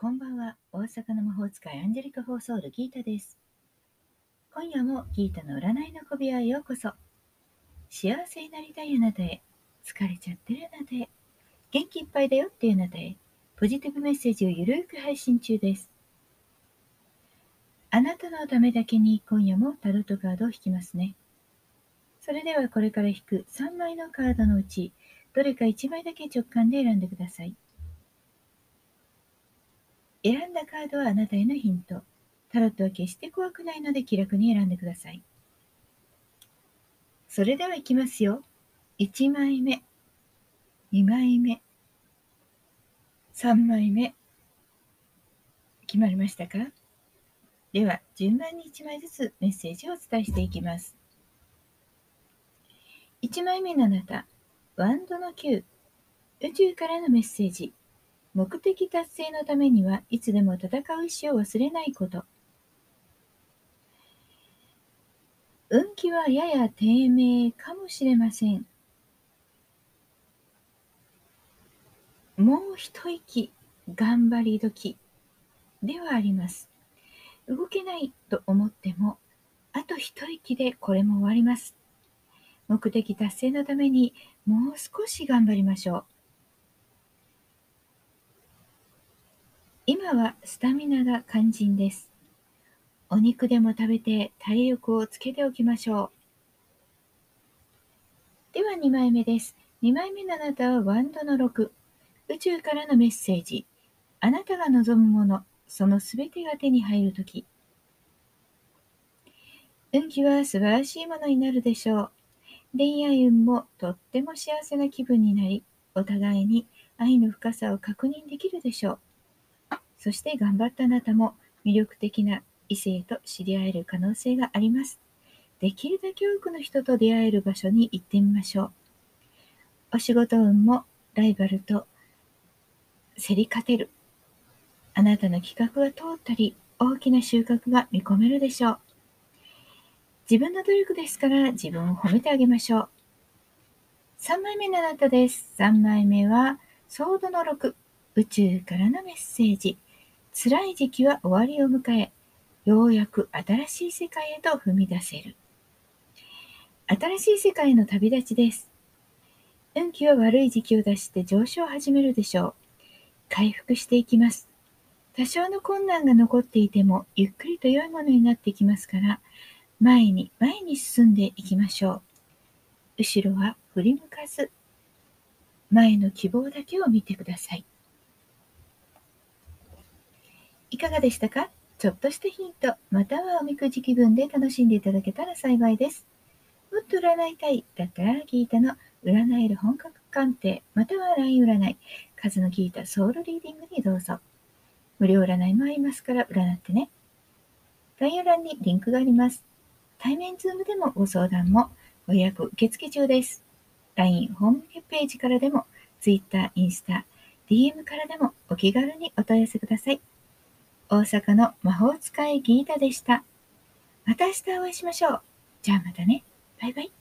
こんばんは。大阪の魔法使いアンジェリカ・フォーソール・ギータです。今夜もギータの占いの小部屋へようこそ。幸せになりたいあなたへ、疲れちゃってるあなたへ、元気いっぱいだよっていうあなたへ、ポジティブメッセージをゆるく配信中です。あなたのためだけに今夜もタロットカードを引きますね。それではこれから引く3枚のカードのうち、どれか1枚だけ直感で選んでください。選んだカードはあなたへのヒント。タロットは決して怖くないので気楽に選んでください。それではいきますよ。1枚目、2枚目、3枚目。決まりましたか？では、順番に1枚ずつメッセージをお伝えしていきます。1枚目のあなた、ワンドの9、宇宙からのメッセージ。目的達成のためにはいつでも戦う意思を忘れないこと。運気はやや低迷かもしれません。もう一息頑張り時ではあります。動けないと思っても、あと一息でこれも終わります。目的達成のためにもう少し頑張りましょう。今はスタミナが肝心です。お肉でも食べて体力をつけておきましょう。では2枚目です。2枚目のあなたはワンドの6。宇宙からのメッセージ。あなたが望むもの、そのすべてが手に入るとき。運気は素晴らしいものになるでしょう。恋愛運もとっても幸せな気分になり、お互いに愛の深さを確認できるでしょう。そして頑張ったあなたも魅力的な異性と知り合える可能性があります。できるだけ多くの人と出会える場所に行ってみましょう。お仕事運もライバルと競り勝てる。あなたの企画が通ったり、大きな収穫が見込めるでしょう。自分の努力ですから自分を褒めてあげましょう。3枚目のあなたです。3枚目は、ソードの6、宇宙からのメッセージ。辛い時期は終わりを迎え、ようやく新しい世界へと踏み出せる。新しい世界への旅立ちです。運気は悪い時期を出して上昇を始めるでしょう。回復していきます。多少の困難が残っていても、ゆっくりと良いものになっていきますから、前に前に進んでいきましょう。後ろは振り向かず、前の希望だけを見てください。いかがでしたか？ちょっとしたヒント、またはおみくじ気分で楽しんでいただけたら幸いです。もっと占いたい、だったら聞いたの占える本格鑑定、または LINE 占い、数の聞いたソウルリーディングにどうぞ。無料占いもありますから占ってね。概要欄にリンクがあります。対面ズームでもご相談もご予約受付中です。LINE ホームページからでも、Twitter、インスタ、DM からでもお気軽にお問い合わせください。大阪の魔法使いギータでした。また明日お会いしましょう。じゃあまたね。バイバイ。